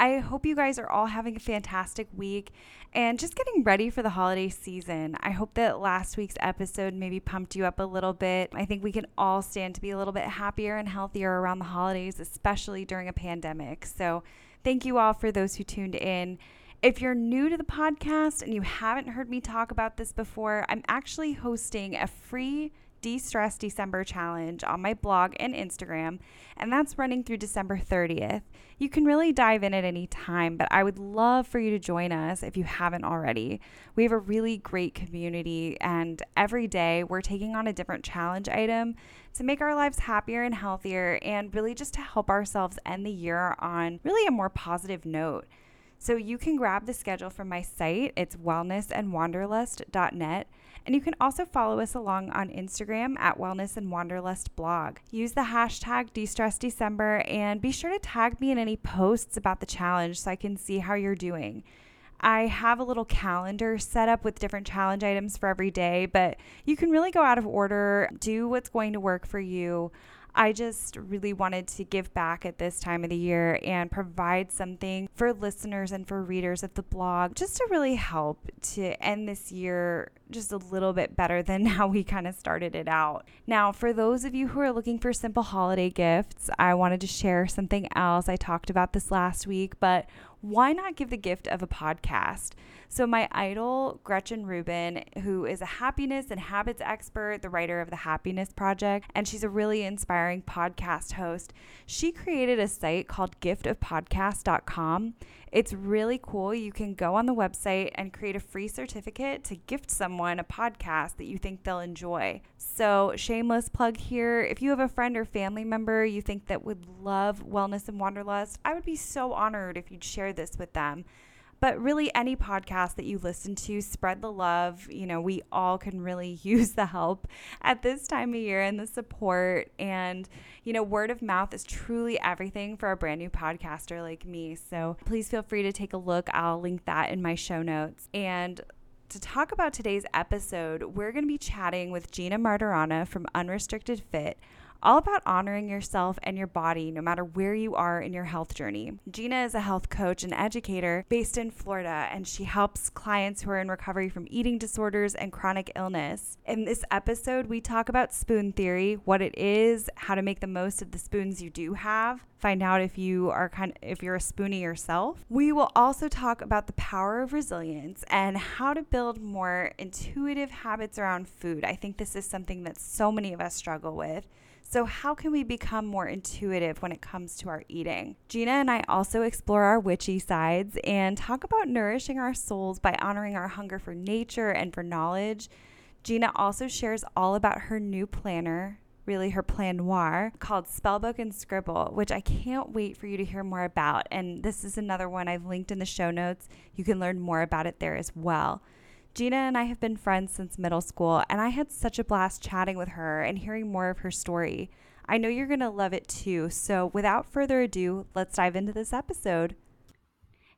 I hope you guys are all having a fantastic week and just getting ready for the holiday season. I hope that last week's episode maybe pumped you up a little bit. I think we can all stand to be a little bit happier and healthier around the holidays, especially during a pandemic. So, thank you all for those who tuned in. If you're new to the podcast and you haven't heard me talk about this before, I'm actually hosting a free De Stress December challenge on my blog and Instagram, and that's running through December 30th. You can really dive in at any time, but I would love for you to join us if you haven't already. We have a really great community, and every day we're taking on a different challenge item to make our lives happier and healthier, and really just to help ourselves end the year on really a more positive note. So you can grab the schedule from my site. It's wellnessandwanderlust.net. And you can also follow us along on Instagram at Wellness and Wanderlust blog. Use the hashtag DeStressDecember and be sure to tag me in any posts about the challenge so I can see how you're doing. I have a little calendar set up with different challenge items for every day, but you can really go out of order, do what's going to work for you. I just really wanted to give back at this time of the year and provide something for listeners and for readers of the blog just to really help to end this year just a little bit better than how we kind of started it out. Now, for those of you who are looking for simple holiday gifts, I wanted to share something else. I talked about this last week, but why not give the gift of a podcast? So, my idol, Gretchen Rubin, who is a happiness and habits expert, the writer of the Happiness Project, and she's a really inspiring podcast host, she created a site called giftofpodcast.com. It's really cool. You can go on the website and create a free certificate to gift someone a podcast that you think they'll enjoy. So, shameless plug here. If you have a friend or family member you think that would love Wellness and Wanderlust, I would be so honored if you'd share this with them but really any podcast that you listen to spread the love. You know we all can really use the help at this time of year and the support. And you know word of mouth is truly everything for a brand new podcaster like me. So please feel free to take a look. I'll link that in my show notes. And to talk about today's episode, we're going to be chatting with Gina Martorana from Unrestricted Fit all about honoring yourself and your body no matter where you are in your health journey. Gina is a health coach and educator based in Florida, and she helps clients who are in recovery from eating disorders and chronic illness. In this episode, we talk about spoon theory, what it is, how to make the most of the spoons you do have, find out if you are kind of if you're a spoonie yourself. We will also talk about the power of resilience and how to build more intuitive habits around food. I think this is something that so many of us struggle with. So, how can we become more intuitive when it comes to our eating? Gina and I also explore our witchy sides and talk about nourishing our souls by honoring our hunger for nature and for knowledge. Gina also shares all about her new planner, really her plan noir, called Spellbook and Scribble, which I can't wait for you to hear more about. And this is another one I've linked in the show notes. You can learn more about it there as well. Gina and I have been friends since middle school, and I had such a blast chatting with her and hearing more of her story. I know you're going to love it too. So, without further ado, let's dive into this episode.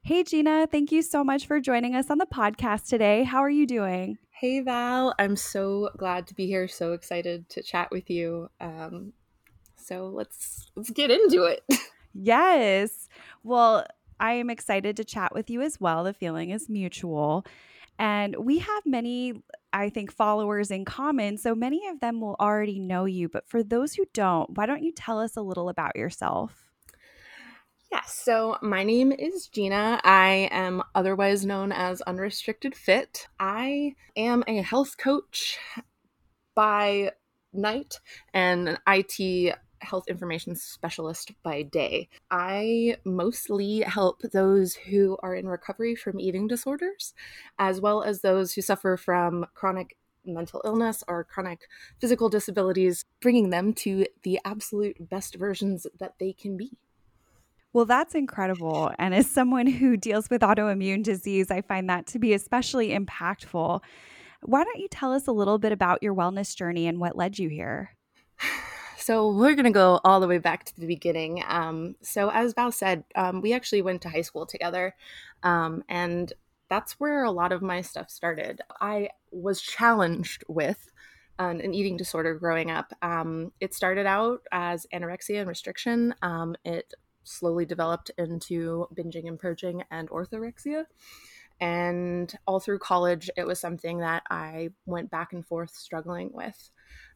Hey, Gina, thank you so much for joining us on the podcast today. How are you doing? Hey, Val. I'm so glad to be here. So excited to chat with you. Um, so let's let's get into it. yes. Well, I am excited to chat with you as well. The feeling is mutual. And we have many, I think, followers in common. So many of them will already know you. But for those who don't, why don't you tell us a little about yourself? Yes, so my name is Gina. I am otherwise known as Unrestricted Fit. I am a health coach by night and an IT health information specialist by day. I mostly help those who are in recovery from eating disorders, as well as those who suffer from chronic mental illness or chronic physical disabilities, bringing them to the absolute best versions that they can be. Well, that's incredible. And as someone who deals with autoimmune disease, I find that to be especially impactful. Why don't you tell us a little bit about your wellness journey and what led you here? So we're going to go all the way back to the beginning. Um, so as Val said, um, we actually went to high school together, um, and that's where a lot of my stuff started. I was challenged with an, an eating disorder growing up. Um, it started out as anorexia and restriction. Um, it slowly developed into binging and purging and orthorexia. And all through college, it was something that I went back and forth struggling with.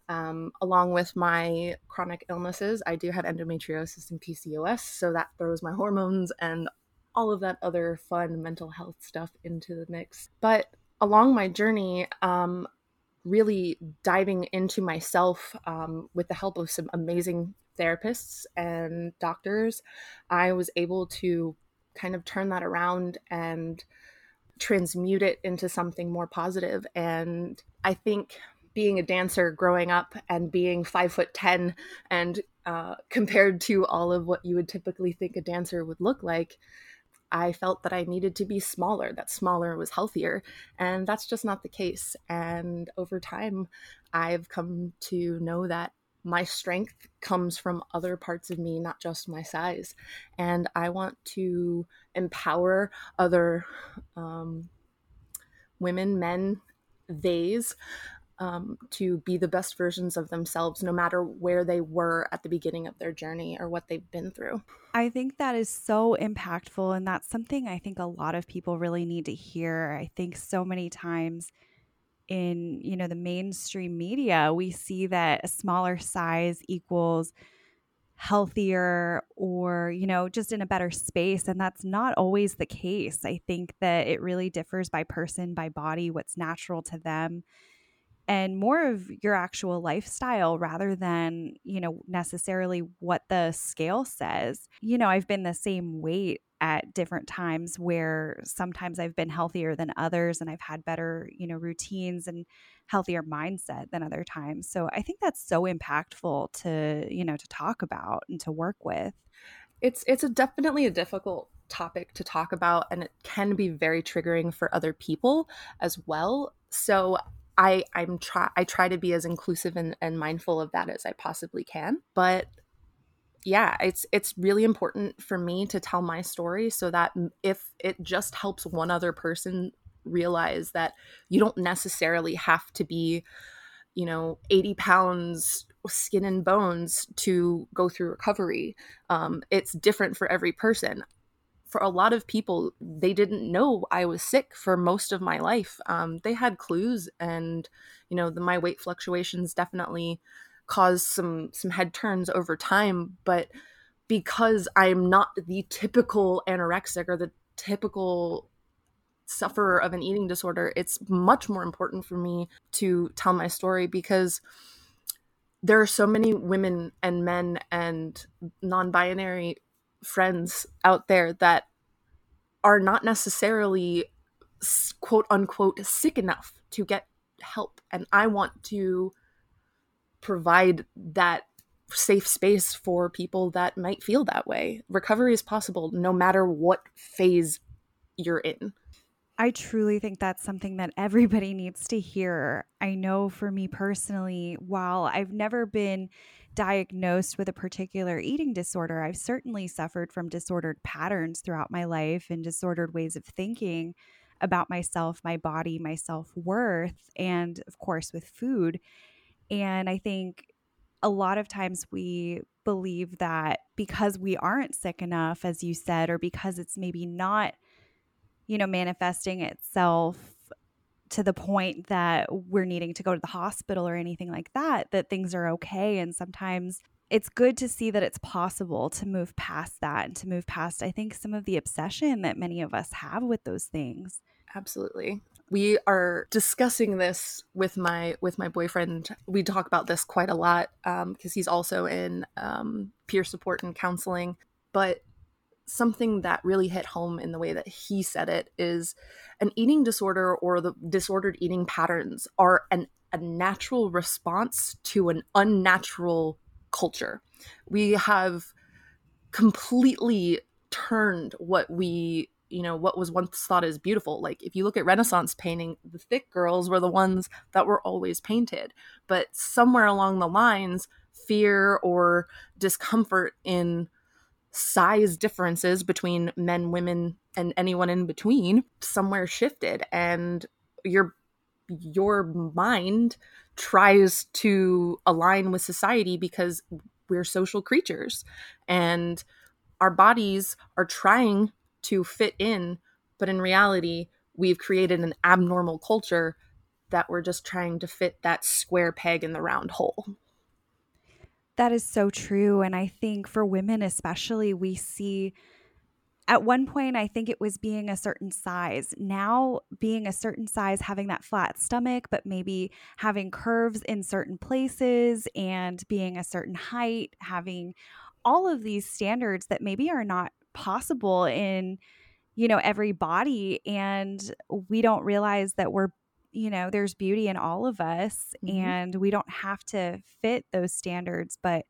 Um, along with my chronic illnesses, I do have endometriosis and PCOS, so that throws my hormones and all of that other fun mental health stuff into the mix. But along my journey, um, really diving into myself um, with the help of some amazing therapists and doctors, I was able to kind of turn that around and transmute it into something more positive. And I think being a dancer growing up and being five foot ten and uh, compared to all of what you would typically think a dancer would look like i felt that i needed to be smaller that smaller was healthier and that's just not the case and over time i've come to know that my strength comes from other parts of me, not just my size. And I want to empower other um, women, men, theys um, to be the best versions of themselves, no matter where they were at the beginning of their journey or what they've been through. I think that is so impactful. And that's something I think a lot of people really need to hear. I think so many times in you know the mainstream media we see that a smaller size equals healthier or you know just in a better space and that's not always the case i think that it really differs by person by body what's natural to them and more of your actual lifestyle rather than, you know, necessarily what the scale says. You know, I've been the same weight at different times where sometimes I've been healthier than others and I've had better, you know, routines and healthier mindset than other times. So I think that's so impactful to, you know, to talk about and to work with. It's it's a definitely a difficult topic to talk about and it can be very triggering for other people as well. So I I'm try I try to be as inclusive and, and mindful of that as I possibly can. But yeah, it's it's really important for me to tell my story so that if it just helps one other person realize that you don't necessarily have to be, you know, 80 pounds skin and bones to go through recovery. Um, it's different for every person for a lot of people, they didn't know I was sick for most of my life. Um, they had clues, and you know, the, my weight fluctuations definitely caused some some head turns over time. But because I'm not the typical anorexic or the typical sufferer of an eating disorder, it's much more important for me to tell my story because there are so many women and men and non-binary friends out there that are not necessarily quote unquote sick enough to get help. And i want to provide that safe space for people that might feel that way. Recovery is possible no matter what phase you're in. I truly think that's something that everybody needs to hear. I know for me personally, while I've never been diagnosed with a particular eating disorder, I've certainly suffered from disordered patterns throughout my life and disordered ways of thinking about myself, my body, my self worth, and of course with food. And I think a lot of times we believe that because we aren't sick enough, as you said, or because it's maybe not, you know, manifesting itself to the point that we're needing to go to the hospital or anything like that, that things are okay. And sometimes it's good to see that it's possible to move past that and to move past, I think, some of the obsession that many of us have with those things. Absolutely. We are discussing this with my with my boyfriend. We talk about this quite a lot because um, he's also in um, peer support and counseling. But something that really hit home in the way that he said it is an eating disorder or the disordered eating patterns are an, a natural response to an unnatural culture. We have completely turned what we you know what was once thought as beautiful like if you look at renaissance painting the thick girls were the ones that were always painted but somewhere along the lines fear or discomfort in size differences between men women and anyone in between somewhere shifted and your your mind tries to align with society because we're social creatures and our bodies are trying to fit in, but in reality, we've created an abnormal culture that we're just trying to fit that square peg in the round hole. That is so true. And I think for women, especially, we see at one point, I think it was being a certain size. Now, being a certain size, having that flat stomach, but maybe having curves in certain places and being a certain height, having all of these standards that maybe are not possible in you know every body and we don't realize that we're you know there's beauty in all of us mm-hmm. and we don't have to fit those standards but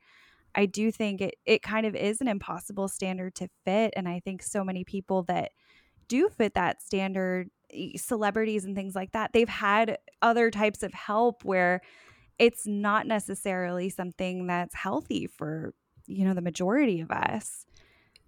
i do think it it kind of is an impossible standard to fit and i think so many people that do fit that standard celebrities and things like that they've had other types of help where it's not necessarily something that's healthy for you know the majority of us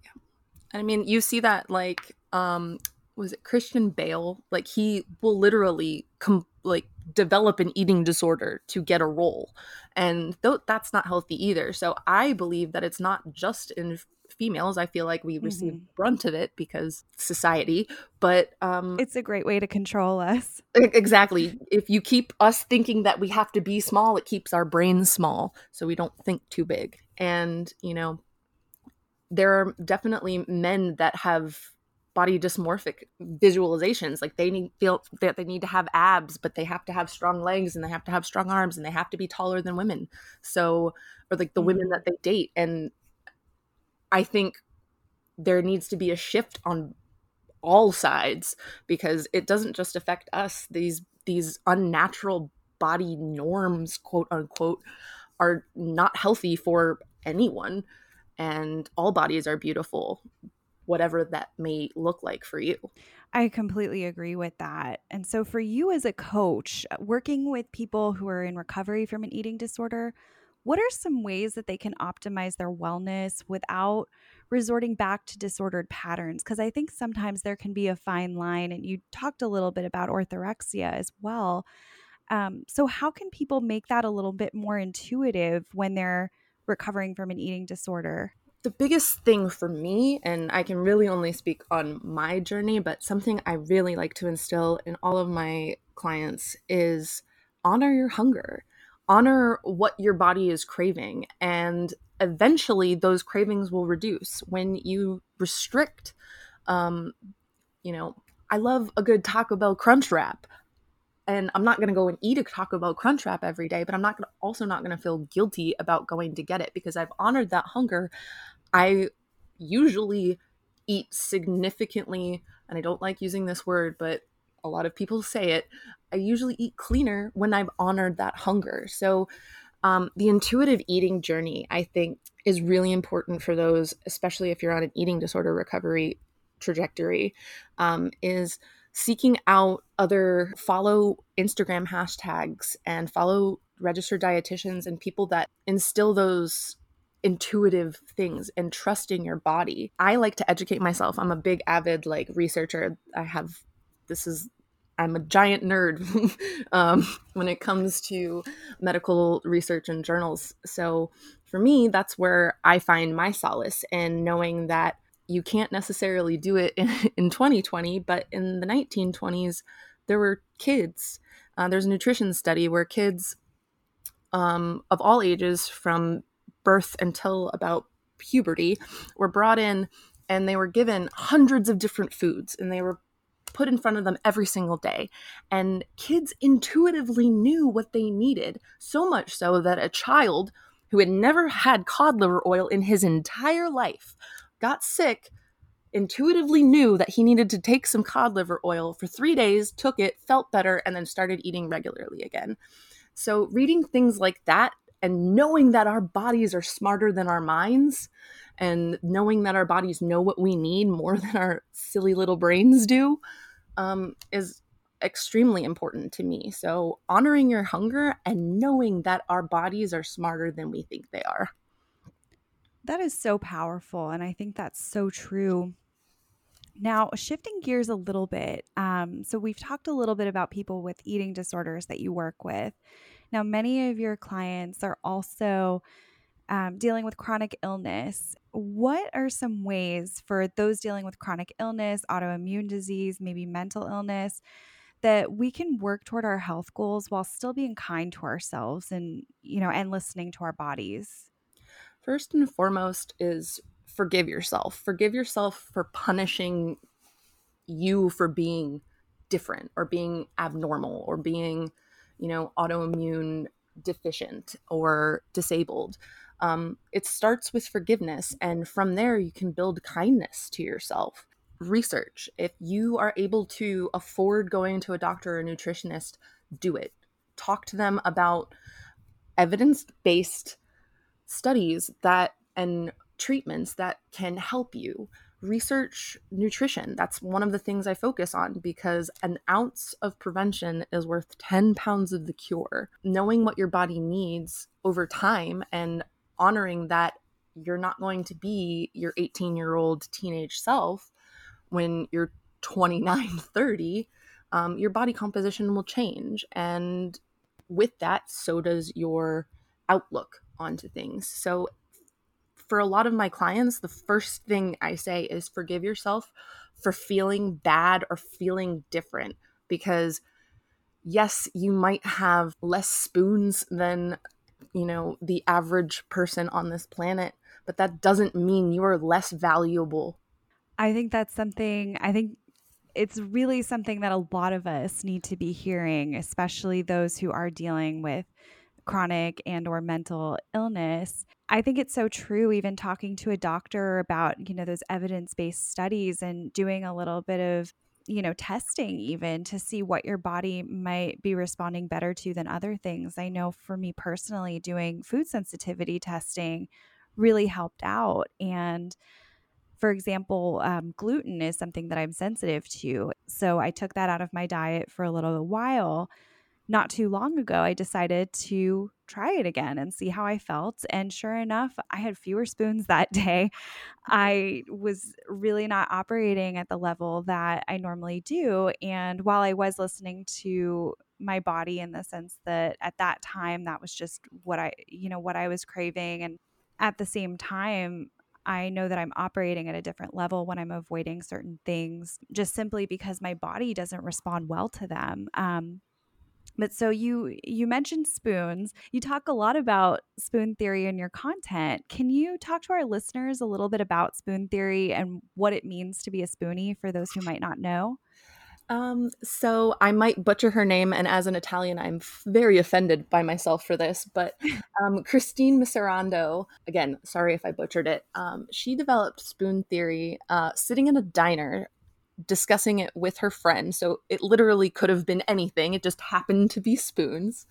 yeah. i mean you see that like um was it christian bale? Like he will literally com- like develop an eating disorder to get a role. And th- that's not healthy either. So i believe that it's not just in females. I feel like we receive mm-hmm. brunt of it because society. But um it's a great way to control us. exactly. If you keep us thinking that we have to be small it keeps our brains small so we don't think too big. And you know there are definitely men that have body dysmorphic visualizations like they need feel that they need to have abs but they have to have strong legs and they have to have strong arms and they have to be taller than women. So or like the mm-hmm. women that they date and i think there needs to be a shift on all sides because it doesn't just affect us. These these unnatural body norms quote unquote are not healthy for anyone and all bodies are beautiful whatever that may look like for you I completely agree with that. And so, for you as a coach, working with people who are in recovery from an eating disorder, what are some ways that they can optimize their wellness without resorting back to disordered patterns? Because I think sometimes there can be a fine line, and you talked a little bit about orthorexia as well. Um, so, how can people make that a little bit more intuitive when they're recovering from an eating disorder? The biggest thing for me, and I can really only speak on my journey, but something I really like to instill in all of my clients is honor your hunger, honor what your body is craving, and eventually those cravings will reduce when you restrict. Um, you know, I love a good Taco Bell crunch wrap and I'm not going to go and eat a Taco Bell Crunch Wrap every day, but I'm not gonna, also not going to feel guilty about going to get it because I've honored that hunger. I usually eat significantly, and I don't like using this word, but a lot of people say it. I usually eat cleaner when I've honored that hunger. So, um, the intuitive eating journey, I think, is really important for those, especially if you're on an eating disorder recovery trajectory, um, is seeking out other follow Instagram hashtags and follow registered dietitians and people that instill those intuitive things and trusting your body. I like to educate myself. I'm a big avid like researcher. I have this is I'm a giant nerd um, when it comes to medical research and journals. So for me, that's where I find my solace in knowing that you can't necessarily do it in, in 2020, but in the 1920s, there were kids. Uh, there's a nutrition study where kids um, of all ages, from birth until about puberty, were brought in and they were given hundreds of different foods and they were put in front of them every single day. And kids intuitively knew what they needed, so much so that a child who had never had cod liver oil in his entire life got sick, intuitively knew that he needed to take some cod liver oil for three days, took it, felt better, and then started eating regularly again. So, reading things like that and knowing that our bodies are smarter than our minds and knowing that our bodies know what we need more than our silly little brains do um, is extremely important to me. So, honoring your hunger and knowing that our bodies are smarter than we think they are. That is so powerful. And I think that's so true. Now, shifting gears a little bit. Um, so, we've talked a little bit about people with eating disorders that you work with. Now, many of your clients are also um, dealing with chronic illness. What are some ways for those dealing with chronic illness, autoimmune disease, maybe mental illness, that we can work toward our health goals while still being kind to ourselves and, you know, and listening to our bodies? First and foremost is forgive yourself. Forgive yourself for punishing you for being different or being abnormal or being, you know, autoimmune deficient or disabled. Um, it starts with forgiveness, and from there, you can build kindness to yourself. Research. If you are able to afford going to a doctor or a nutritionist, do it. Talk to them about evidence based studies that and treatments that can help you. Research nutrition. That's one of the things I focus on because an ounce of prevention is worth 10 pounds of the cure. Knowing what your body needs over time and honoring that you're not going to be your 18 year old teenage self when you're 29 30 um, your body composition will change and with that so does your outlook onto things so for a lot of my clients the first thing i say is forgive yourself for feeling bad or feeling different because yes you might have less spoons than you know, the average person on this planet, but that doesn't mean you're less valuable. I think that's something, I think it's really something that a lot of us need to be hearing, especially those who are dealing with chronic and or mental illness. I think it's so true even talking to a doctor about, you know, those evidence-based studies and doing a little bit of you know, testing even to see what your body might be responding better to than other things. I know for me personally, doing food sensitivity testing really helped out. And for example, um, gluten is something that I'm sensitive to. So I took that out of my diet for a little while not too long ago, I decided to try it again and see how I felt. And sure enough, I had fewer spoons that day. I was really not operating at the level that I normally do. And while I was listening to my body in the sense that at that time, that was just what I, you know, what I was craving. And at the same time, I know that I'm operating at a different level when I'm avoiding certain things just simply because my body doesn't respond well to them. Um, but so you you mentioned spoons. You talk a lot about spoon theory in your content. Can you talk to our listeners a little bit about spoon theory and what it means to be a spoonie for those who might not know? Um, so I might butcher her name, and as an Italian, I'm very offended by myself for this. But um, Christine Miserando, again, sorry if I butchered it. Um, she developed spoon theory uh, sitting in a diner discussing it with her friend. So it literally could have been anything, it just happened to be spoons.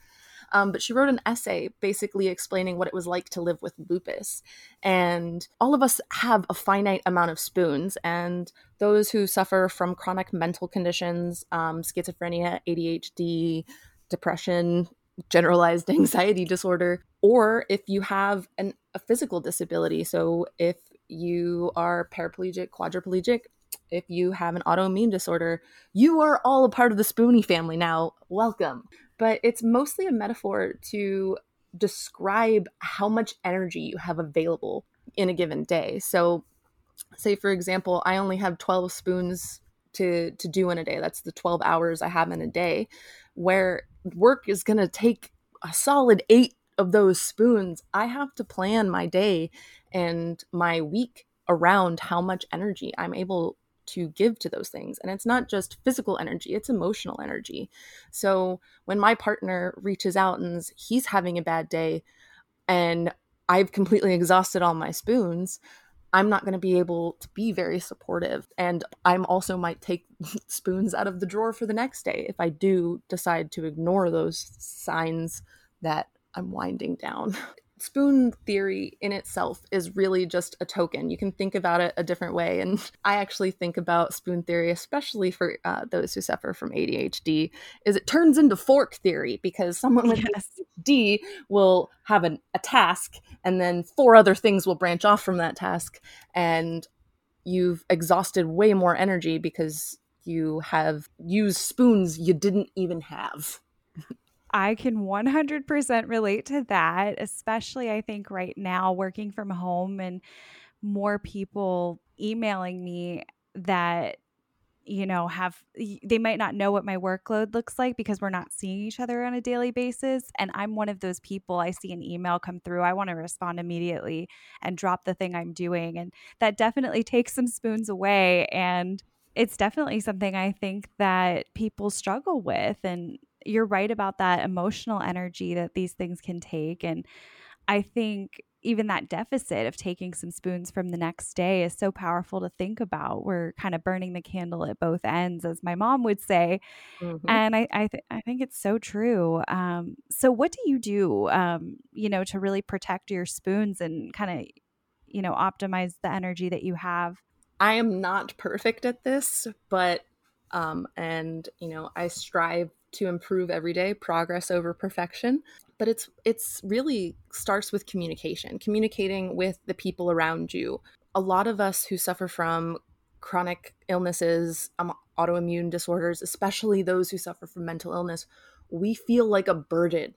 Um, but she wrote an essay basically explaining what it was like to live with lupus. And all of us have a finite amount of spoons, and those who suffer from chronic mental conditions, um, schizophrenia, ADHD, depression, generalized anxiety disorder, or if you have an, a physical disability. So if you are paraplegic, quadriplegic, if you have an autoimmune disorder, you are all a part of the Spoonie family now. Welcome. But it's mostly a metaphor to describe how much energy you have available in a given day. So, say for example, I only have 12 spoons to to do in a day. That's the 12 hours I have in a day where work is going to take a solid 8 of those spoons. I have to plan my day and my week around how much energy I'm able to give to those things. And it's not just physical energy, it's emotional energy. So when my partner reaches out and he's having a bad day and I've completely exhausted all my spoons, I'm not going to be able to be very supportive. And I'm also might take spoons out of the drawer for the next day if I do decide to ignore those signs that I'm winding down. spoon theory in itself is really just a token. You can think about it a different way. And I actually think about spoon theory, especially for uh, those who suffer from ADHD, is it turns into fork theory because someone with yes. ADHD will have an, a task and then four other things will branch off from that task. And you've exhausted way more energy because you have used spoons you didn't even have. I can 100% relate to that, especially I think right now working from home and more people emailing me that you know have they might not know what my workload looks like because we're not seeing each other on a daily basis and I'm one of those people I see an email come through I want to respond immediately and drop the thing I'm doing and that definitely takes some spoons away and it's definitely something I think that people struggle with and you're right about that emotional energy that these things can take. And I think even that deficit of taking some spoons from the next day is so powerful to think about. We're kind of burning the candle at both ends, as my mom would say. Mm-hmm. And I, I, th- I, think it's so true. Um, so, what do you do, um, you know, to really protect your spoons and kind of, you know, optimize the energy that you have? I am not perfect at this, but, um, and, you know, I strive to improve every day, progress over perfection. But it's it's really starts with communication, communicating with the people around you. A lot of us who suffer from chronic illnesses, um, autoimmune disorders, especially those who suffer from mental illness, we feel like a burden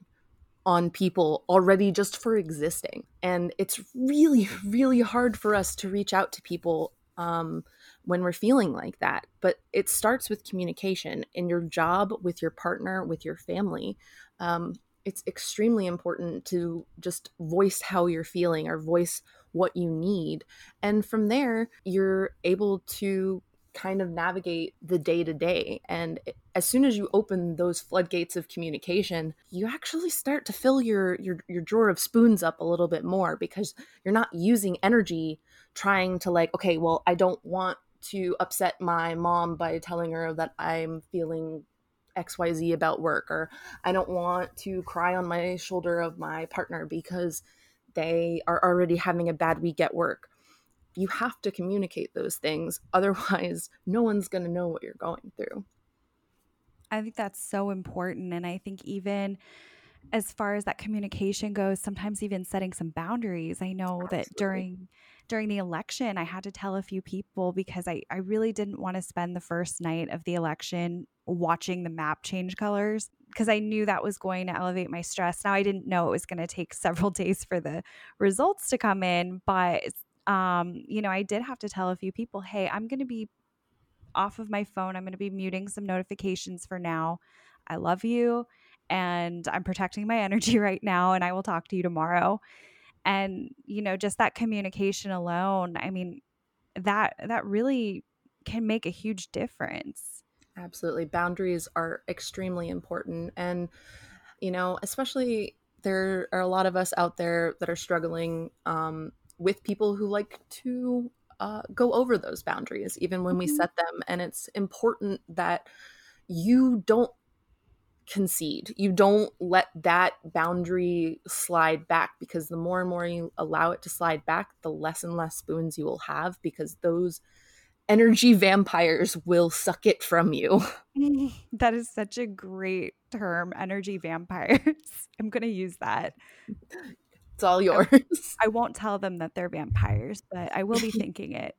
on people already just for existing. And it's really, really hard for us to reach out to people um, when we're feeling like that. But it starts with communication in your job, with your partner, with your family. Um, it's extremely important to just voice how you're feeling or voice what you need. And from there, you're able to kind of navigate the day to day. And as soon as you open those floodgates of communication, you actually start to fill your, your your drawer of spoons up a little bit more because you're not using energy trying to like, okay, well, I don't want to upset my mom by telling her that I'm feeling XYZ about work, or I don't want to cry on my shoulder of my partner because they are already having a bad week at work. You have to communicate those things. Otherwise, no one's going to know what you're going through. I think that's so important. And I think even as far as that communication goes, sometimes even setting some boundaries. I know Absolutely. that during during the election, I had to tell a few people because I, I really didn't want to spend the first night of the election watching the map change colors because I knew that was going to elevate my stress. Now, I didn't know it was going to take several days for the results to come in, but um, you know, I did have to tell a few people, hey, I'm going to be off of my phone. I'm going to be muting some notifications for now. I love you and I'm protecting my energy right now, and I will talk to you tomorrow and you know just that communication alone i mean that that really can make a huge difference absolutely boundaries are extremely important and you know especially there are a lot of us out there that are struggling um, with people who like to uh, go over those boundaries even when mm-hmm. we set them and it's important that you don't concede. You don't let that boundary slide back because the more and more you allow it to slide back, the less and less spoons you will have because those energy vampires will suck it from you. That is such a great term, energy vampires. I'm going to use that. It's all yours. I, I won't tell them that they're vampires, but I will be thinking it.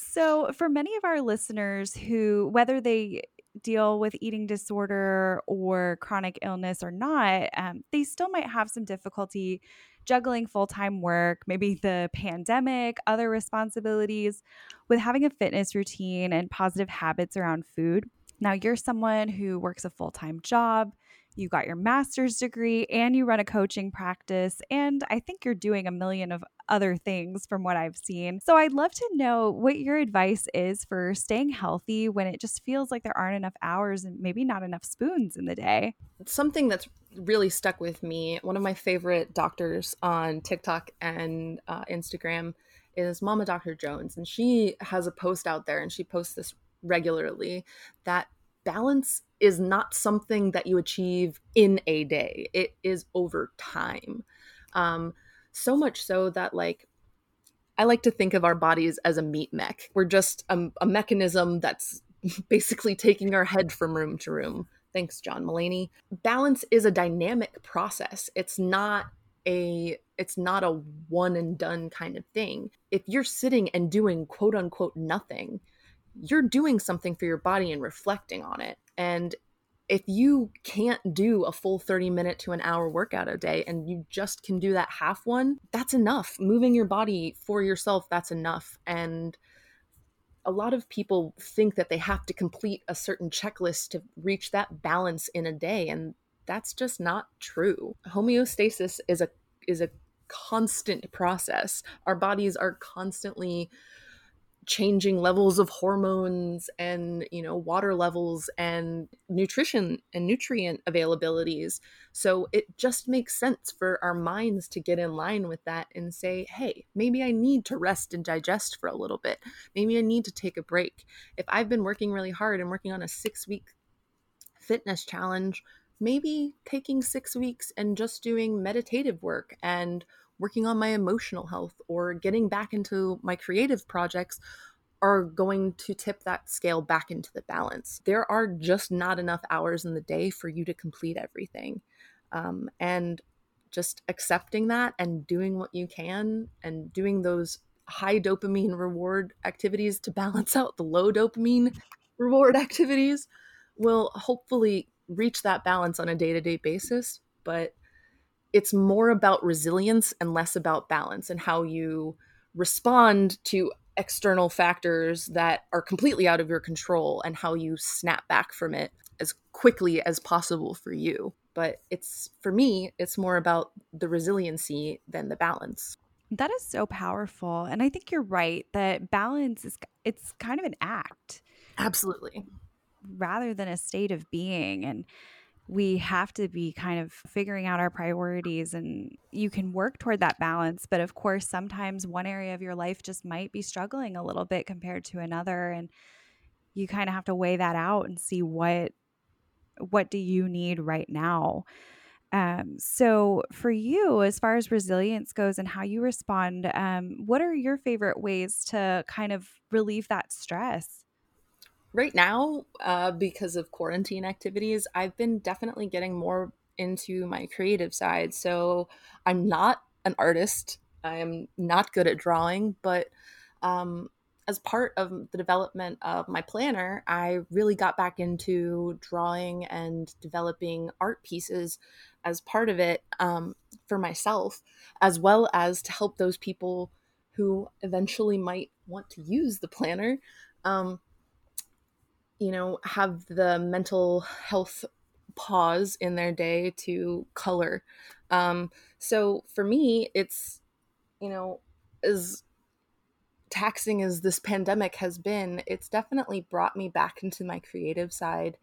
So, for many of our listeners who, whether they deal with eating disorder or chronic illness or not, um, they still might have some difficulty juggling full time work, maybe the pandemic, other responsibilities, with having a fitness routine and positive habits around food. Now, you're someone who works a full time job, you got your master's degree, and you run a coaching practice. And I think you're doing a million of other things from what I've seen. So I'd love to know what your advice is for staying healthy when it just feels like there aren't enough hours and maybe not enough spoons in the day. Something that's really stuck with me, one of my favorite doctors on TikTok and uh, Instagram is Mama Dr. Jones. And she has a post out there and she posts this regularly that balance is not something that you achieve in a day, it is over time. Um, so much so that, like, I like to think of our bodies as a meat mech. We're just a, a mechanism that's basically taking our head from room to room. Thanks, John Mulaney. Balance is a dynamic process. It's not a it's not a one and done kind of thing. If you're sitting and doing quote unquote nothing, you're doing something for your body and reflecting on it. And if you can't do a full 30 minute to an hour workout a day and you just can do that half one, that's enough. Moving your body for yourself, that's enough. And a lot of people think that they have to complete a certain checklist to reach that balance in a day and that's just not true. Homeostasis is a is a constant process. Our bodies are constantly changing levels of hormones and you know water levels and nutrition and nutrient availabilities. So it just makes sense for our minds to get in line with that and say hey maybe i need to rest and digest for a little bit. Maybe i need to take a break. If i've been working really hard and working on a 6 week fitness challenge maybe taking 6 weeks and just doing meditative work and working on my emotional health or getting back into my creative projects are going to tip that scale back into the balance. There are just not enough hours in the day for you to complete everything. Um, and just accepting that and doing what you can and doing those high dopamine reward activities to balance out the low dopamine reward activities will hopefully reach that balance on a day to day basis. But it's more about resilience and less about balance and how you respond to external factors that are completely out of your control and how you snap back from it as quickly as possible for you. But it's for me, it's more about the resiliency than the balance. That is so powerful. And I think you're right that balance is it's kind of an act. Absolutely. Rather than a state of being and we have to be kind of figuring out our priorities and you can work toward that balance but of course sometimes one area of your life just might be struggling a little bit compared to another and you kind of have to weigh that out and see what what do you need right now. Um, so for you as far as resilience goes and how you respond um, what are your favorite ways to kind of relieve that stress right now, uh, because of quarantine activities, I've been definitely getting more into my creative side. So I'm not an artist. I am not good at drawing, but um, as part of the development of my planner, I really got back into drawing and developing art pieces as part of it um, for myself, as well as to help those people who eventually might want to use the planner. Um, you know, have the mental health pause in their day to color. Um, so for me, it's, you know, as taxing as this pandemic has been, it's definitely brought me back into my creative side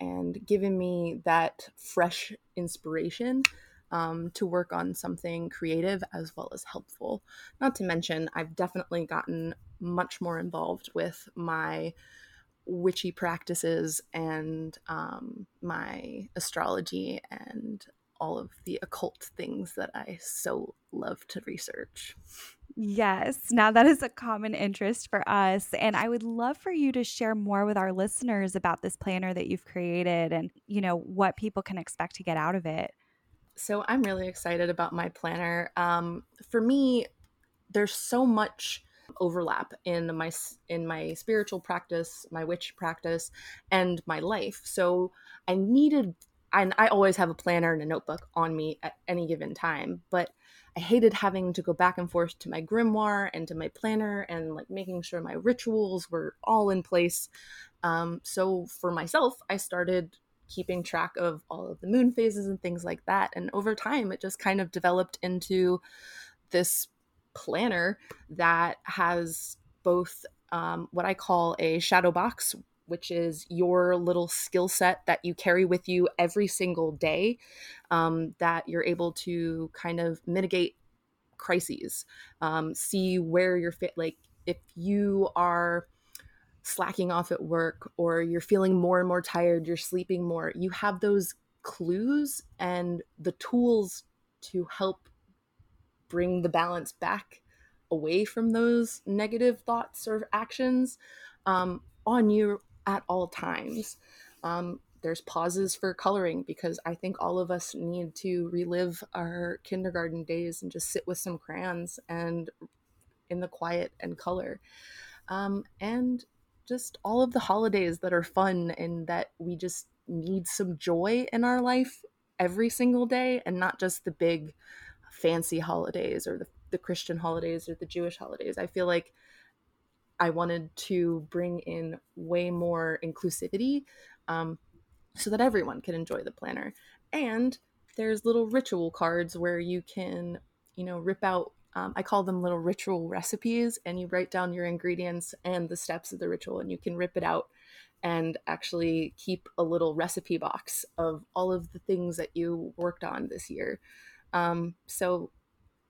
and given me that fresh inspiration um, to work on something creative as well as helpful. Not to mention, I've definitely gotten much more involved with my witchy practices and um, my astrology and all of the occult things that I so love to research. Yes. Now that is a common interest for us. And I would love for you to share more with our listeners about this planner that you've created and, you know, what people can expect to get out of it. So I'm really excited about my planner. Um, for me, there's so much overlap in my in my spiritual practice, my witch practice, and my life. So I needed and I always have a planner and a notebook on me at any given time, but I hated having to go back and forth to my grimoire and to my planner and like making sure my rituals were all in place. Um, so for myself, I started keeping track of all of the moon phases and things like that. And over time, it just kind of developed into this planner that has both um, what I call a shadow box, which is your little skill set that you carry with you every single day, um, that you're able to kind of mitigate crises, um, see where you're fit. Like if you are slacking off at work or you're feeling more and more tired, you're sleeping more, you have those clues and the tools to help bring the balance back away from those negative thoughts or actions um, on you at all times. Um, there's pauses for coloring because I think all of us need to relive our kindergarten days and just sit with some crayons and in the quiet and color. Um, and just all of the holidays that are fun and that we just need some joy in our life every single day and not just the big fancy holidays or the, the Christian holidays or the Jewish holidays. I feel like I wanted to bring in way more inclusivity um, so that everyone can enjoy the planner. And there's little ritual cards where you can, you know, rip out um, I call them little ritual recipes, and you write down your ingredients and the steps of the ritual, and you can rip it out and actually keep a little recipe box of all of the things that you worked on this year. Um, so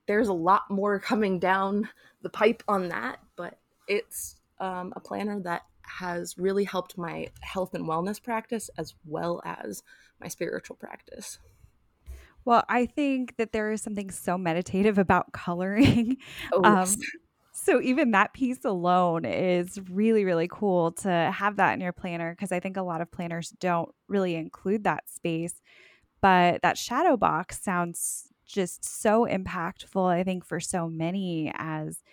there's a lot more coming down the pipe on that, but it's um, a planner that has really helped my health and wellness practice as well as my spiritual practice. Well, I think that there is something so meditative about coloring. Oh, um, so even that piece alone is really, really cool to have that in your planner because I think a lot of planners don't really include that space. But that shadow box sounds just so impactful, I think, for so many as,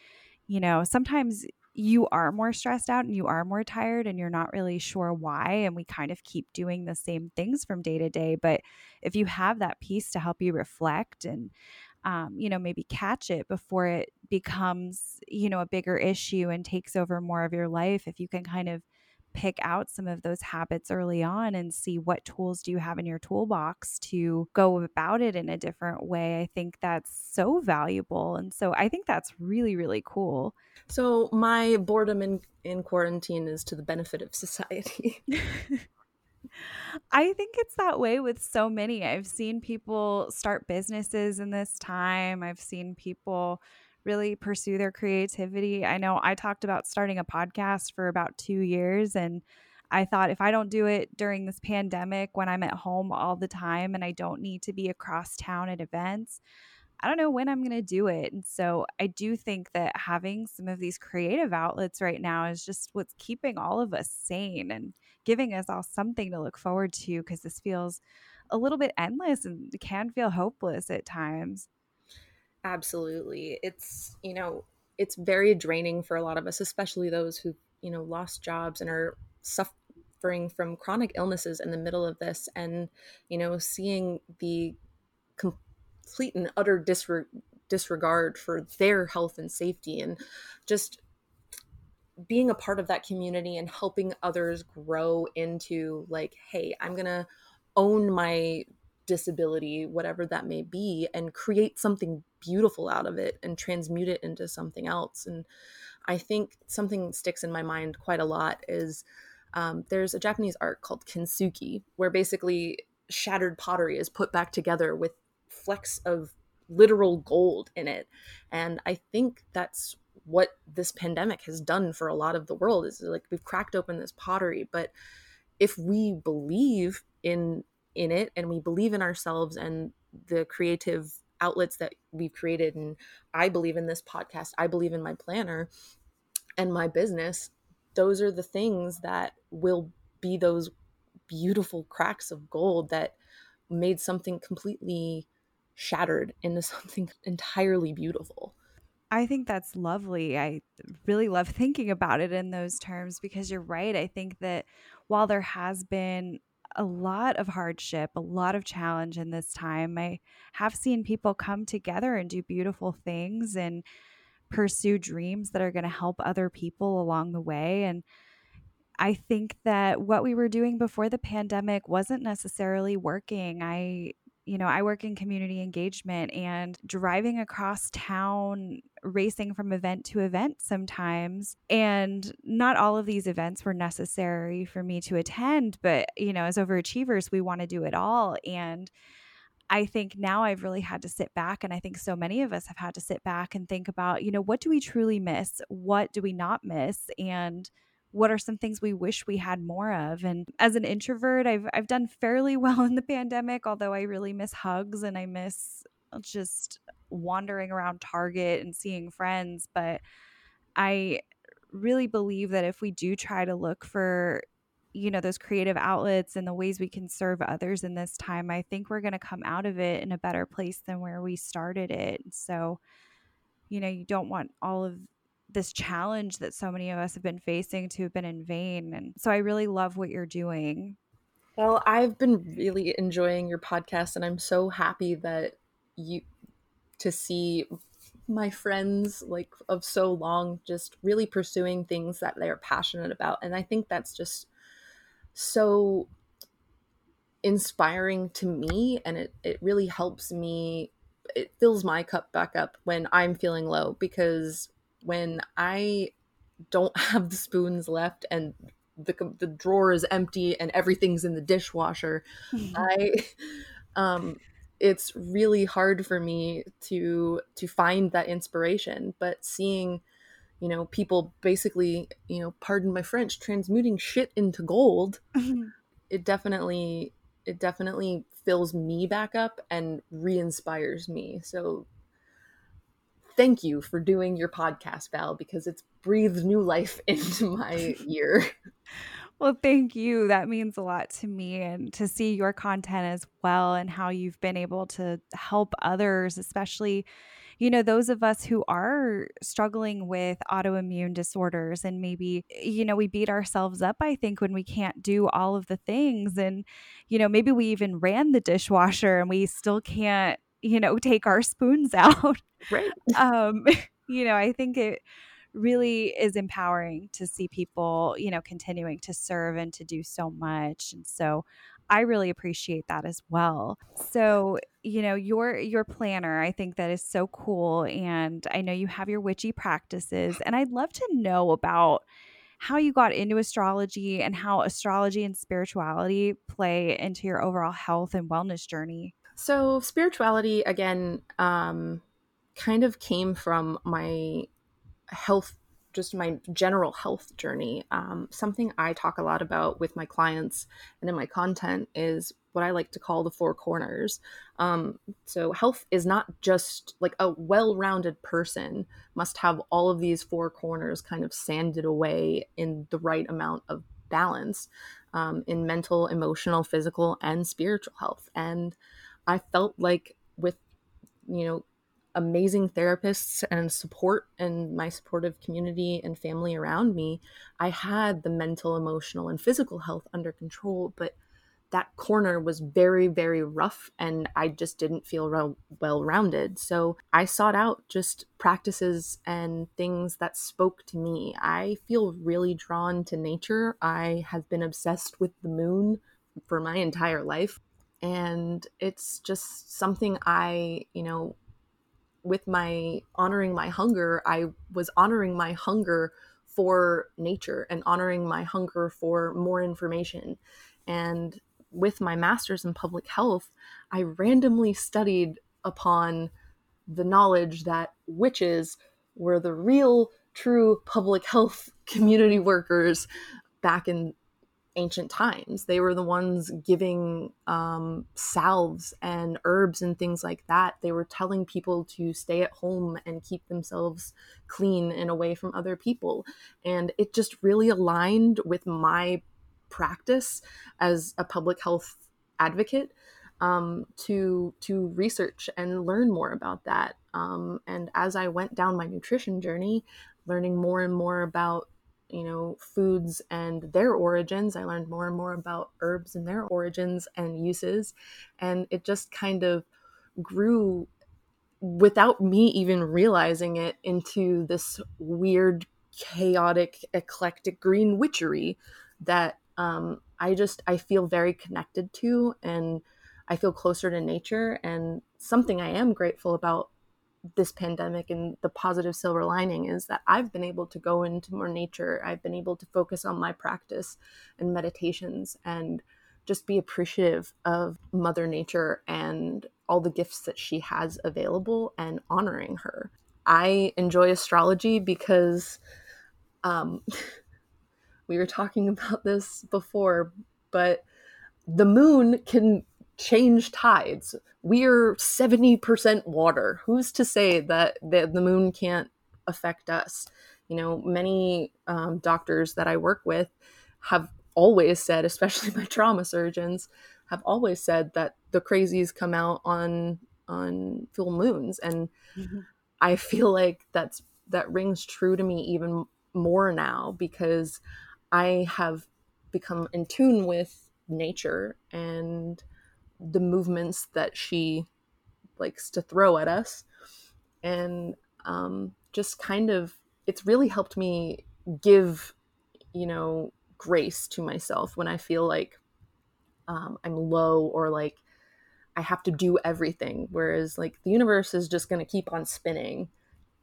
you know, sometimes you are more stressed out and you are more tired and you're not really sure why. And we kind of keep doing the same things from day to day. But if you have that piece to help you reflect and, um, you know, maybe catch it before it becomes, you know, a bigger issue and takes over more of your life, if you can kind of pick out some of those habits early on and see what tools do you have in your toolbox to go about it in a different way i think that's so valuable and so i think that's really really cool so my boredom in, in quarantine is to the benefit of society I think it's that way with so many. I've seen people start businesses in this time. I've seen people really pursue their creativity. I know I talked about starting a podcast for about two years, and I thought if I don't do it during this pandemic when I'm at home all the time and I don't need to be across town at events, I don't know when I'm going to do it. And so I do think that having some of these creative outlets right now is just what's keeping all of us sane and giving us all something to look forward to because this feels a little bit endless and can feel hopeless at times. Absolutely. It's, you know, it's very draining for a lot of us, especially those who, you know, lost jobs and are suffering from chronic illnesses in the middle of this and, you know, seeing the complete and utter disre- disregard for their health and safety and just being a part of that community and helping others grow into like hey i'm gonna own my disability, whatever that may be, and create something beautiful out of it and transmute it into something else. And I think something sticks in my mind quite a lot is um, there's a Japanese art called kintsugi, where basically shattered pottery is put back together with flecks of literal gold in it. And I think that's what this pandemic has done for a lot of the world is like we've cracked open this pottery, but if we believe in in it and we believe in ourselves and the creative outlets that we've created and i believe in this podcast i believe in my planner and my business those are the things that will be those beautiful cracks of gold that made something completely shattered into something entirely beautiful I think that's lovely. I really love thinking about it in those terms because you're right. I think that while there has been a lot of hardship, a lot of challenge in this time. I have seen people come together and do beautiful things and pursue dreams that are going to help other people along the way. And I think that what we were doing before the pandemic wasn't necessarily working. I you know, I work in community engagement and driving across town, racing from event to event sometimes. And not all of these events were necessary for me to attend, but, you know, as overachievers, we want to do it all. And I think now I've really had to sit back, and I think so many of us have had to sit back and think about, you know, what do we truly miss? What do we not miss? And what are some things we wish we had more of and as an introvert i've i've done fairly well in the pandemic although i really miss hugs and i miss just wandering around target and seeing friends but i really believe that if we do try to look for you know those creative outlets and the ways we can serve others in this time i think we're going to come out of it in a better place than where we started it. So you know you don't want all of this challenge that so many of us have been facing to have been in vain and so i really love what you're doing. Well i've been really enjoying your podcast and i'm so happy that you to see my friends like of so long just really pursuing things that they're passionate about and i think that's just so inspiring to me and it, it really helps me it fills my cup back up when i'm feeling low because when i don't have the spoons left and the, the drawer is empty and everything's in the dishwasher i um it's really hard for me to to find that inspiration. But seeing you know people basically you know pardon my french transmuting shit into gold it definitely it definitely fills me back up and re-inspires me. So thank you for doing your podcast val because it's breathed new life into my year well, thank you. That means a lot to me and to see your content as well and how you've been able to help others, especially, you know, those of us who are struggling with autoimmune disorders. And maybe, you know, we beat ourselves up, I think, when we can't do all of the things. And, you know, maybe we even ran the dishwasher and we still can't, you know, take our spoons out. Right. um, you know, I think it, really is empowering to see people, you know, continuing to serve and to do so much. And so I really appreciate that as well. So, you know, your your planner, I think that is so cool and I know you have your witchy practices and I'd love to know about how you got into astrology and how astrology and spirituality play into your overall health and wellness journey. So, spirituality again um kind of came from my health just my general health journey. Um, something i talk a lot about with my clients and in my content is what i like to call the four corners. Um, so health is not just like a well-rounded person must have all of these four corners kind of sanded away in the right amount of balance um, in mental emotional physical and spiritual health. And i felt like with you know amazing therapists and support and my supportive community and family around me, I had the mental, emotional, and physical health under control. But that corner was very, very rough, and I just didn't feel well rounded. So I sought out just practices and things that spoke to me. I feel really drawn to nature. I have been obsessed with the moon for my entire life. And it's just something I, you know, with my honoring my hunger, I was honoring my hunger for nature and honoring my hunger for more information. And with my master's in public health, I randomly studied upon the knowledge that witches were the real, true public health community workers back in ancient times. They were the ones giving um, salves and herbs and things like that. They were telling people to stay at home and keep themselves clean and away from other people. And it just really aligned with my practice as a public health advocate um, to to research and learn more about that. Um, and as I went down my nutrition journey, learning more and more about you know, foods and their origins. I learned more and more about herbs and their origins and uses. And it just kind of grew without me even realizing it into this weird, chaotic, eclectic green witchery that um, I just I feel very connected to and I feel closer to nature and something I am grateful about this pandemic and the positive silver lining is that I've been able to go into more nature. I've been able to focus on my practice and meditations and just be appreciative of Mother Nature and all the gifts that she has available and honoring her. I enjoy astrology because um, we were talking about this before, but the moon can change tides. We're 70% water. Who's to say that the, the moon can't affect us? You know, many um, doctors that I work with have always said, especially my trauma surgeons, have always said that the crazies come out on on full moons, and mm-hmm. I feel like that's that rings true to me even more now because I have become in tune with nature and the movements that she likes to throw at us. And um, just kind of it's really helped me give you know grace to myself when i feel like um, i'm low or like i have to do everything. Whereas like the universe is just going to keep on spinning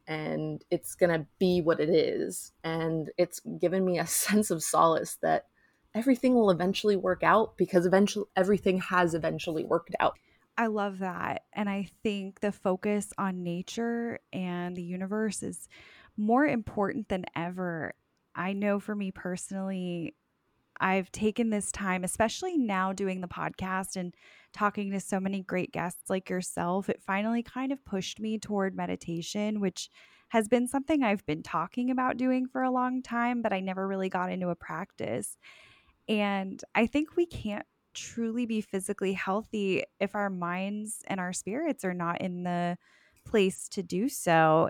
and it's going to be what it is. And it's given me a sense of solace that everything will eventually work out because eventually everything has eventually worked out. I love that. And I think the focus on nature and the universe is more important than ever. I know for me personally, I've taken this time, especially now doing the podcast and talking to so many great guests like yourself. It finally kind of pushed me toward meditation, which has been something I've been talking about doing for a long time, but I never really got into a practice. And I think we can't truly be physically healthy if our minds and our spirits are not in the place to do so.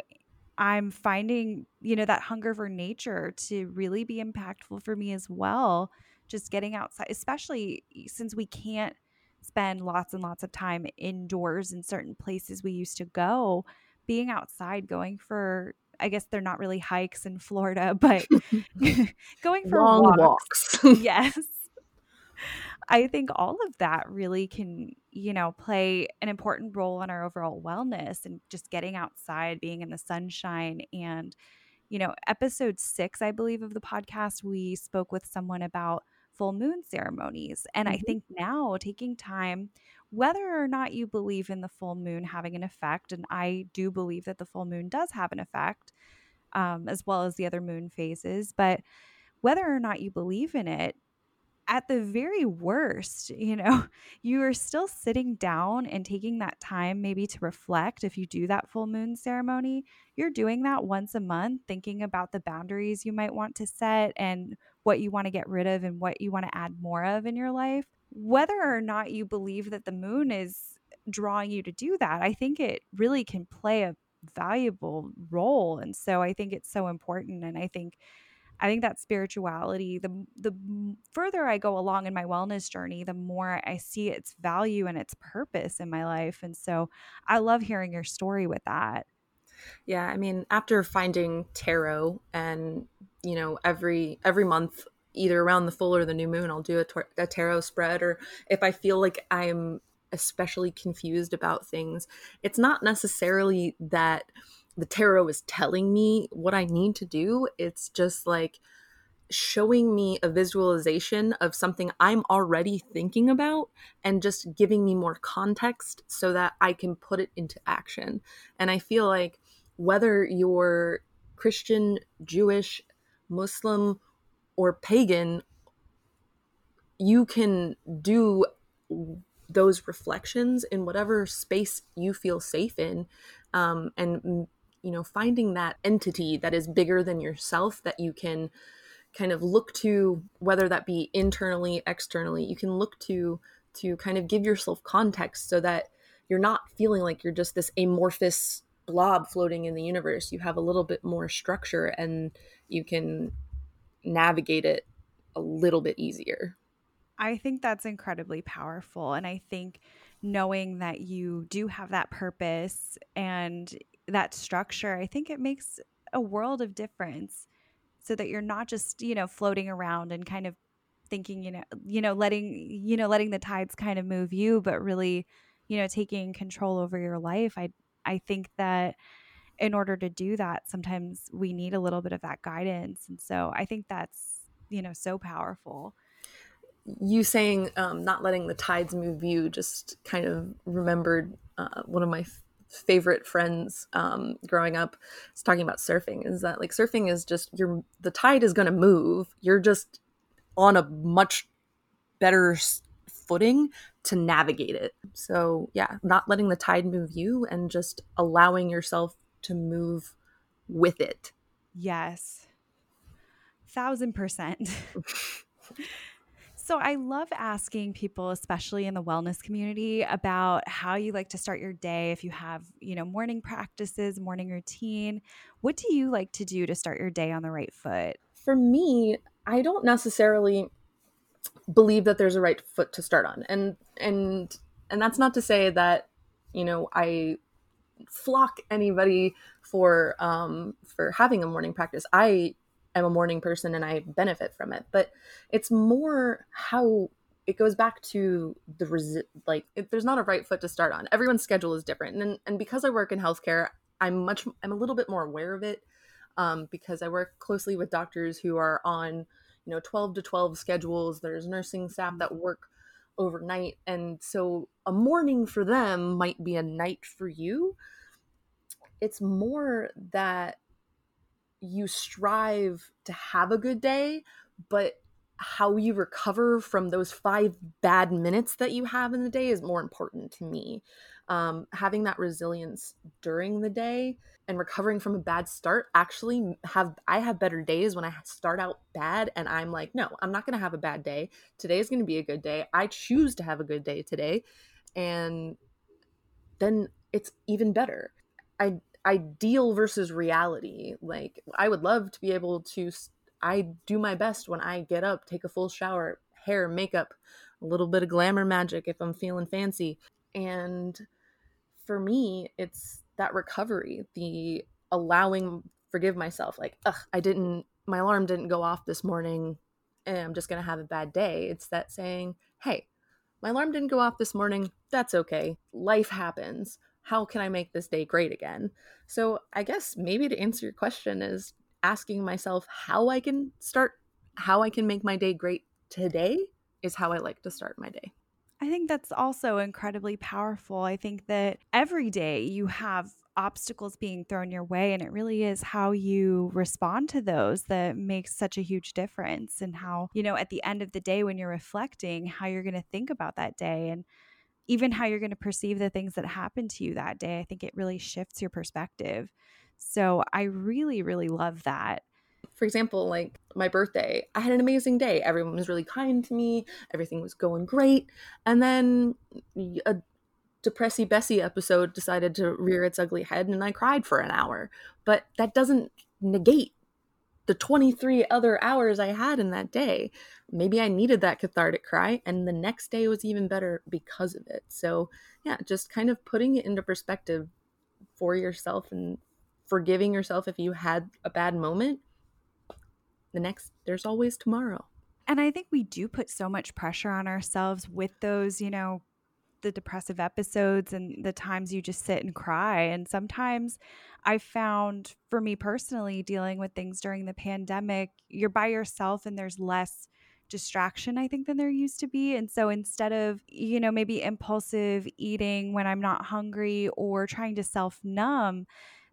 I'm finding, you know, that hunger for nature to really be impactful for me as well. Just getting outside, especially since we can't spend lots and lots of time indoors in certain places we used to go, being outside, going for I guess they're not really hikes in Florida, but going for long walks. walks yes. I think all of that really can, you know, play an important role in our overall wellness and just getting outside, being in the sunshine. And, you know, episode six, I believe, of the podcast, we spoke with someone about full moon ceremonies. And mm-hmm. I think now taking time, whether or not you believe in the full moon having an effect, and I do believe that the full moon does have an effect, um, as well as the other moon phases, but whether or not you believe in it, at the very worst, you know, you are still sitting down and taking that time maybe to reflect. If you do that full moon ceremony, you're doing that once a month, thinking about the boundaries you might want to set and what you want to get rid of and what you want to add more of in your life. Whether or not you believe that the moon is drawing you to do that, I think it really can play a valuable role. And so I think it's so important. And I think I think that spirituality, the the further I go along in my wellness journey, the more I see its value and its purpose in my life. And so I love hearing your story with that. Yeah, I mean, after finding tarot and, you know, every every month either around the full or the new moon, I'll do a, tar- a tarot spread or if I feel like I'm especially confused about things, it's not necessarily that the tarot is telling me what I need to do. It's just like showing me a visualization of something I'm already thinking about and just giving me more context so that I can put it into action. And I feel like whether you're Christian, Jewish, Muslim, or pagan, you can do those reflections in whatever space you feel safe in um, and you know finding that entity that is bigger than yourself that you can kind of look to whether that be internally externally you can look to to kind of give yourself context so that you're not feeling like you're just this amorphous blob floating in the universe. You have a little bit more structure and you can navigate it a little bit easier i think that's incredibly powerful and i think knowing that you do have that purpose and that structure, I think it makes a world of difference so that you're not just, you know, floating around and kind of thinking, you know, you know, letting, you know, letting the tides kind of move you, but really, you know, taking control over your life. I I think that in order to do that, sometimes we need a little bit of that guidance. And so I think that's, you know, so powerful. You saying um, not letting the tides move you just kind of remembered uh, one of my favorite friends um, growing up is talking about surfing is that like surfing is just you're the tide is going to move you're just on a much better footing to navigate it so yeah not letting the tide move you and just allowing yourself to move with it yes thousand percent So I love asking people, especially in the wellness community, about how you like to start your day. If you have, you know, morning practices, morning routine, what do you like to do to start your day on the right foot? For me, I don't necessarily believe that there's a right foot to start on. And and and that's not to say that, you know, I flock anybody for um for having a morning practice. I I'm a morning person and I benefit from it. But it's more how it goes back to the resi- like if there's not a right foot to start on. Everyone's schedule is different, and and because I work in healthcare, I'm much I'm a little bit more aware of it um, because I work closely with doctors who are on you know 12 to 12 schedules. There's nursing staff that work overnight, and so a morning for them might be a night for you. It's more that you strive to have a good day, but how you recover from those five bad minutes that you have in the day is more important to me. Um, having that resilience during the day and recovering from a bad start actually have I have better days when I start out bad and I'm like, no, I'm not to have a bad day. Today is to be a good day. I choose to have a good day today, and then it's even better. I ideal versus reality. Like I would love to be able to I do my best when I get up, take a full shower, hair, makeup, a little bit of glamour magic if I'm feeling fancy. And for me, it's that recovery, the allowing forgive myself like, ugh, I didn't my alarm didn't go off this morning and I'm just going to have a bad day. It's that saying, "Hey, my alarm didn't go off this morning. That's okay. Life happens how can I make this day great again? So I guess maybe to answer your question is asking myself how I can start, how I can make my day great today is how I like to start my day. I think that's also incredibly powerful. I think that every day you have obstacles being thrown your way, and it really is how you respond to those that makes such a huge difference. And how, you know, at the end of the day, when you're reflecting, how you're going to think about that day. And even how you're going to perceive the things that happen to you that day. I think it really shifts your perspective. So I really, really love that. For example, like my birthday, I had an amazing day. Everyone was really kind to me. Everything was going great. And then a Depressy Bessie episode decided to rear its ugly head and I cried for an hour. But that doesn't negate the 23 other hours I had in that day. Maybe I needed that cathartic cry, and the next day was even better because of it. So, yeah, just kind of putting it into perspective for yourself and forgiving yourself if you had a bad moment. The next, there's always tomorrow. And I think we do put so much pressure on ourselves with those, you know, the depressive episodes and the times you just sit and cry. And sometimes I found for me personally, dealing with things during the pandemic, you're by yourself and there's less distraction, I think, than there used to be. And so instead of, you know, maybe impulsive eating when I'm not hungry or trying to self numb,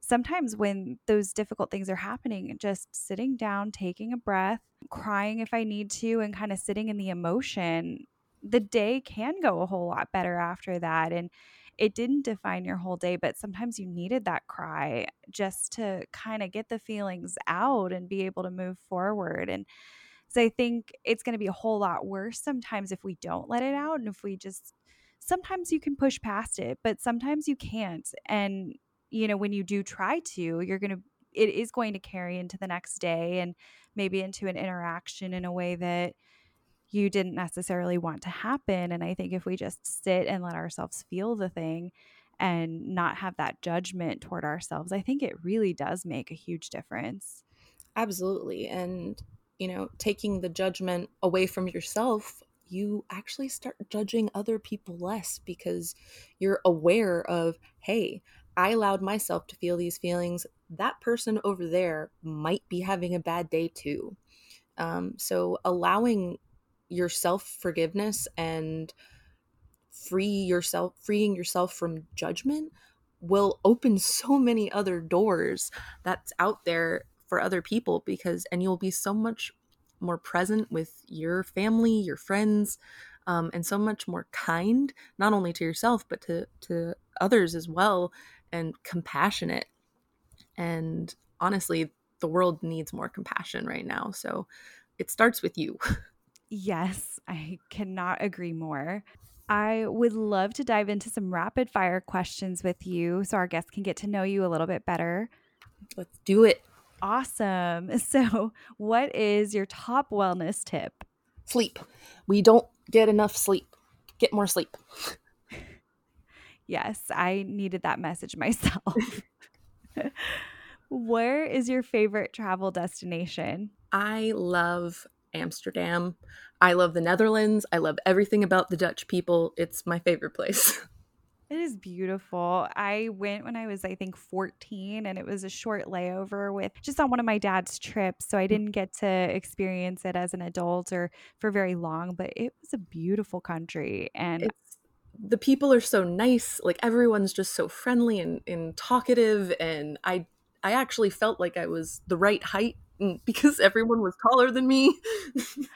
sometimes when those difficult things are happening, just sitting down, taking a breath, crying if I need to, and kind of sitting in the emotion the day can go a whole lot better after that. And it didn't define your whole day, but sometimes you needed that cry just to kind of get the feelings out and be able to move forward. And so I think it's going to be a whole lot worse sometimes if we don't let it out and if we just sometimes you can push past it, but sometimes you can't. And you know, when you do try to, you're going to it is going to carry into the next day and maybe into an interaction in a way that you didn't necessarily want to happen. And I think if we just sit and let ourselves feel the thing and not have that judgment toward ourselves, I think it really does make a huge difference. Absolutely. And, you know, taking the judgment away from yourself, you actually start judging other people less because you're aware of, hey, I allowed myself to feel these feelings. That person over there might be having a bad day too. Um, so allowing your self forgiveness and free yourself freeing yourself from judgment will open so many other doors that's out there for other people because and you'll be so much more present with your family your friends um, and so much more kind not only to yourself but to to others as well and compassionate and honestly the world needs more compassion right now so it starts with you yes i cannot agree more I would love to dive into some rapid fire questions with you so our guests can get to know you a little bit better. Let's do it. Awesome. So, what is your top wellness tip? Sleep. We don't get enough sleep. Get more sleep. Yes, I needed that message myself. Where is your favorite travel destination? I love Amsterdam. I love the Netherlands. I love everything about the Dutch people. It's my favorite place. It is beautiful. I went when I was, I think, 14, and it was a short layover with just on one of my dad's trips. So I mm. didn't get to experience it as an adult or for very long, but it was a beautiful country. And it's, the people are so nice. Like everyone's just so friendly and, and talkative. And I, I actually felt like I was the right height mm, because everyone was taller than me.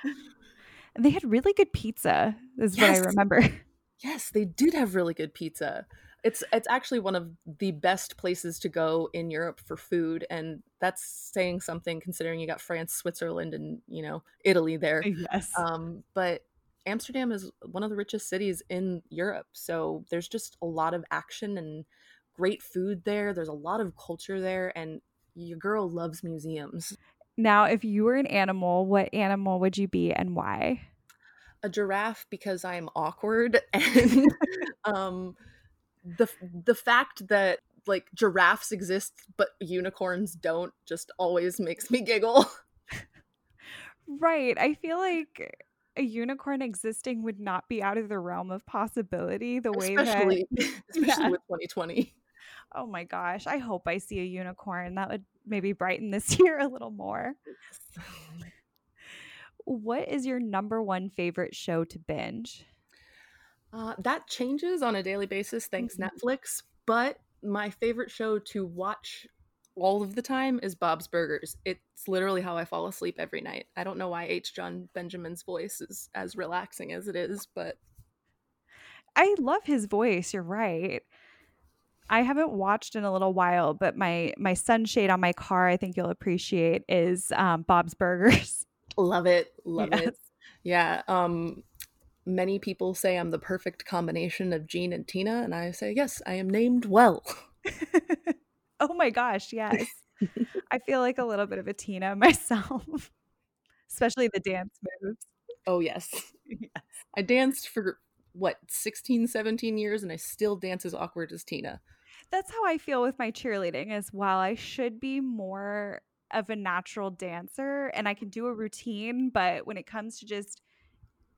they had really good pizza, is yes. what I remember. Yes, they did have really good pizza. It's it's actually one of the best places to go in Europe for food, and that's saying something considering you got France, Switzerland, and you know Italy there. Yes. Um, but Amsterdam is one of the richest cities in Europe, so there's just a lot of action and great food there. There's a lot of culture there, and your girl loves museums. Now, if you were an animal, what animal would you be and why? a giraffe because I'm awkward and um the the fact that like giraffes exist but unicorns don't just always makes me giggle. Right. I feel like a unicorn existing would not be out of the realm of possibility the way especially, that especially yeah. with 2020. Oh my gosh. I hope I see a unicorn. That would maybe brighten this year a little more what is your number one favorite show to binge? Uh, that changes on a daily basis, thanks mm-hmm. Netflix. But my favorite show to watch all of the time is Bob's Burgers. It's literally how I fall asleep every night. I don't know why H. Jon Benjamin's voice is as relaxing as it is, but I love his voice. You're right. I haven't watched in a little while, but my my sunshade on my car, I think you'll appreciate, is um, Bob's Burgers. Love it. Love yes. it. Yeah. Um many people say I'm the perfect combination of Gene and Tina, and I say, yes, I am named well. oh my gosh, yes. I feel like a little bit of a Tina myself, especially the dance moves. Oh, yes. yes. I danced for what, 16, 17 years, and I still dance as awkward as Tina. That's how I feel with my cheerleading as well. I should be more of a natural dancer and I can do a routine, but when it comes to just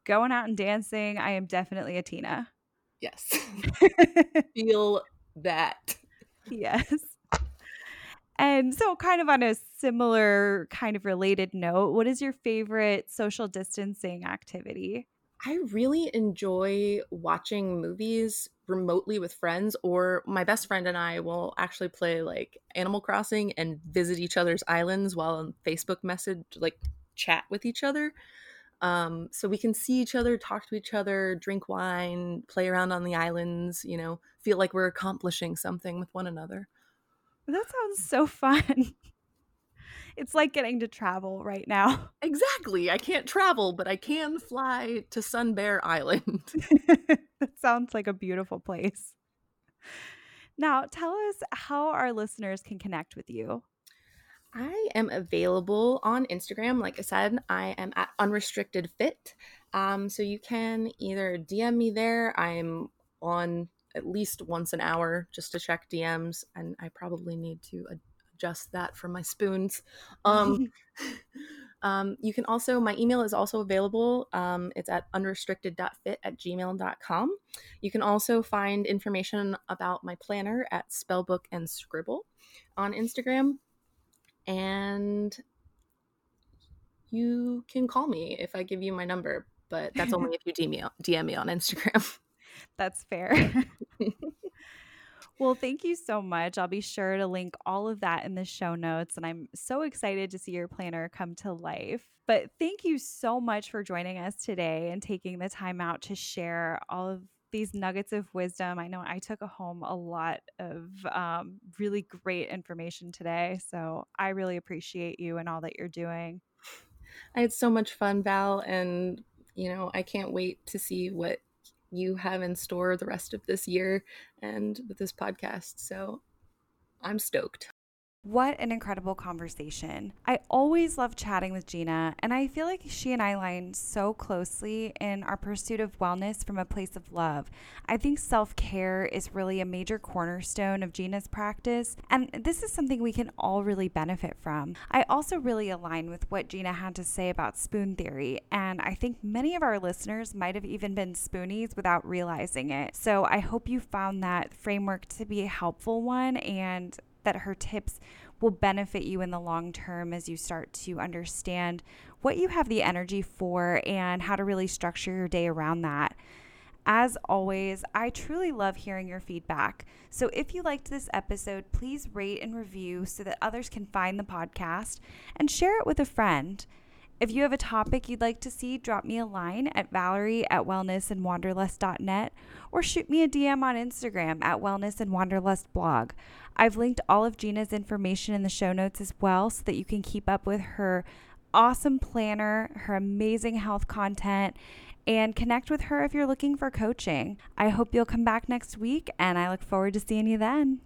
going out and dancing, I am definitely a Tina. Yes. Feel that. Yes. And so, kind of on a similar, kind of related note, what is your favorite social distancing activity? I really enjoy watching movies remotely with friends, or my best friend and I will actually play like Animal Crossing and visit each other's islands while on Facebook message, like chat with each other. Um, so we can see each other, talk to each other, drink wine, play around on the islands, you know, feel like we're accomplishing something with one another. That sounds so fun. it's like getting to travel right now. Exactly. I can't travel, but I can fly to Sun Bear Island. that sounds like a beautiful place. Now, tell us how our listeners can connect with you. I am available on Instagram. Like I said, I am at unrestricted fit. Um, so you can either DM me there. I'm on at least once an hour just to check DMs, and I probably need to adjust that for my spoons. Um, um, you can also, my email is also available. Um, it's at unrestricted.fit at gmail.com. You can also find information about my planner at Spellbook and Scribble on Instagram. And you can call me if I give you my number, but that's only if you DM me, DM me on Instagram. That's fair. Well, thank you so much. I'll be sure to link all of that in the show notes. And I'm so excited to see your planner come to life. But thank you so much for joining us today and taking the time out to share all of these nuggets of wisdom. I know I took home a lot of um, really great information today. So I really appreciate you and all that you're doing. I had so much fun, Val. And, you know, I can't wait to see what you have in store the rest of this year and with this podcast. So I'm stoked. What an incredible conversation. I always love chatting with Gina, and I feel like she and I line so closely in our pursuit of wellness from a place of love. I think self care is really a major cornerstone of Gina's practice, and this is something we can all really benefit from. I also really align with what Gina had to say about spoon theory, and I think many of our listeners might have even been spoonies without realizing it. So I hope you found that framework to be a helpful one and that her tips will benefit you in the long term as you start to understand what you have the energy for and how to really structure your day around that. As always, I truly love hearing your feedback. So if you liked this episode, please rate and review so that others can find the podcast and share it with a friend. If you have a topic you'd like to see, drop me a line at valerie at wellnessandwanderlust.net or shoot me a DM on Instagram at wellness and wanderlust blog. I've linked all of Gina's information in the show notes as well so that you can keep up with her awesome planner, her amazing health content, and connect with her if you're looking for coaching. I hope you'll come back next week and I look forward to seeing you then.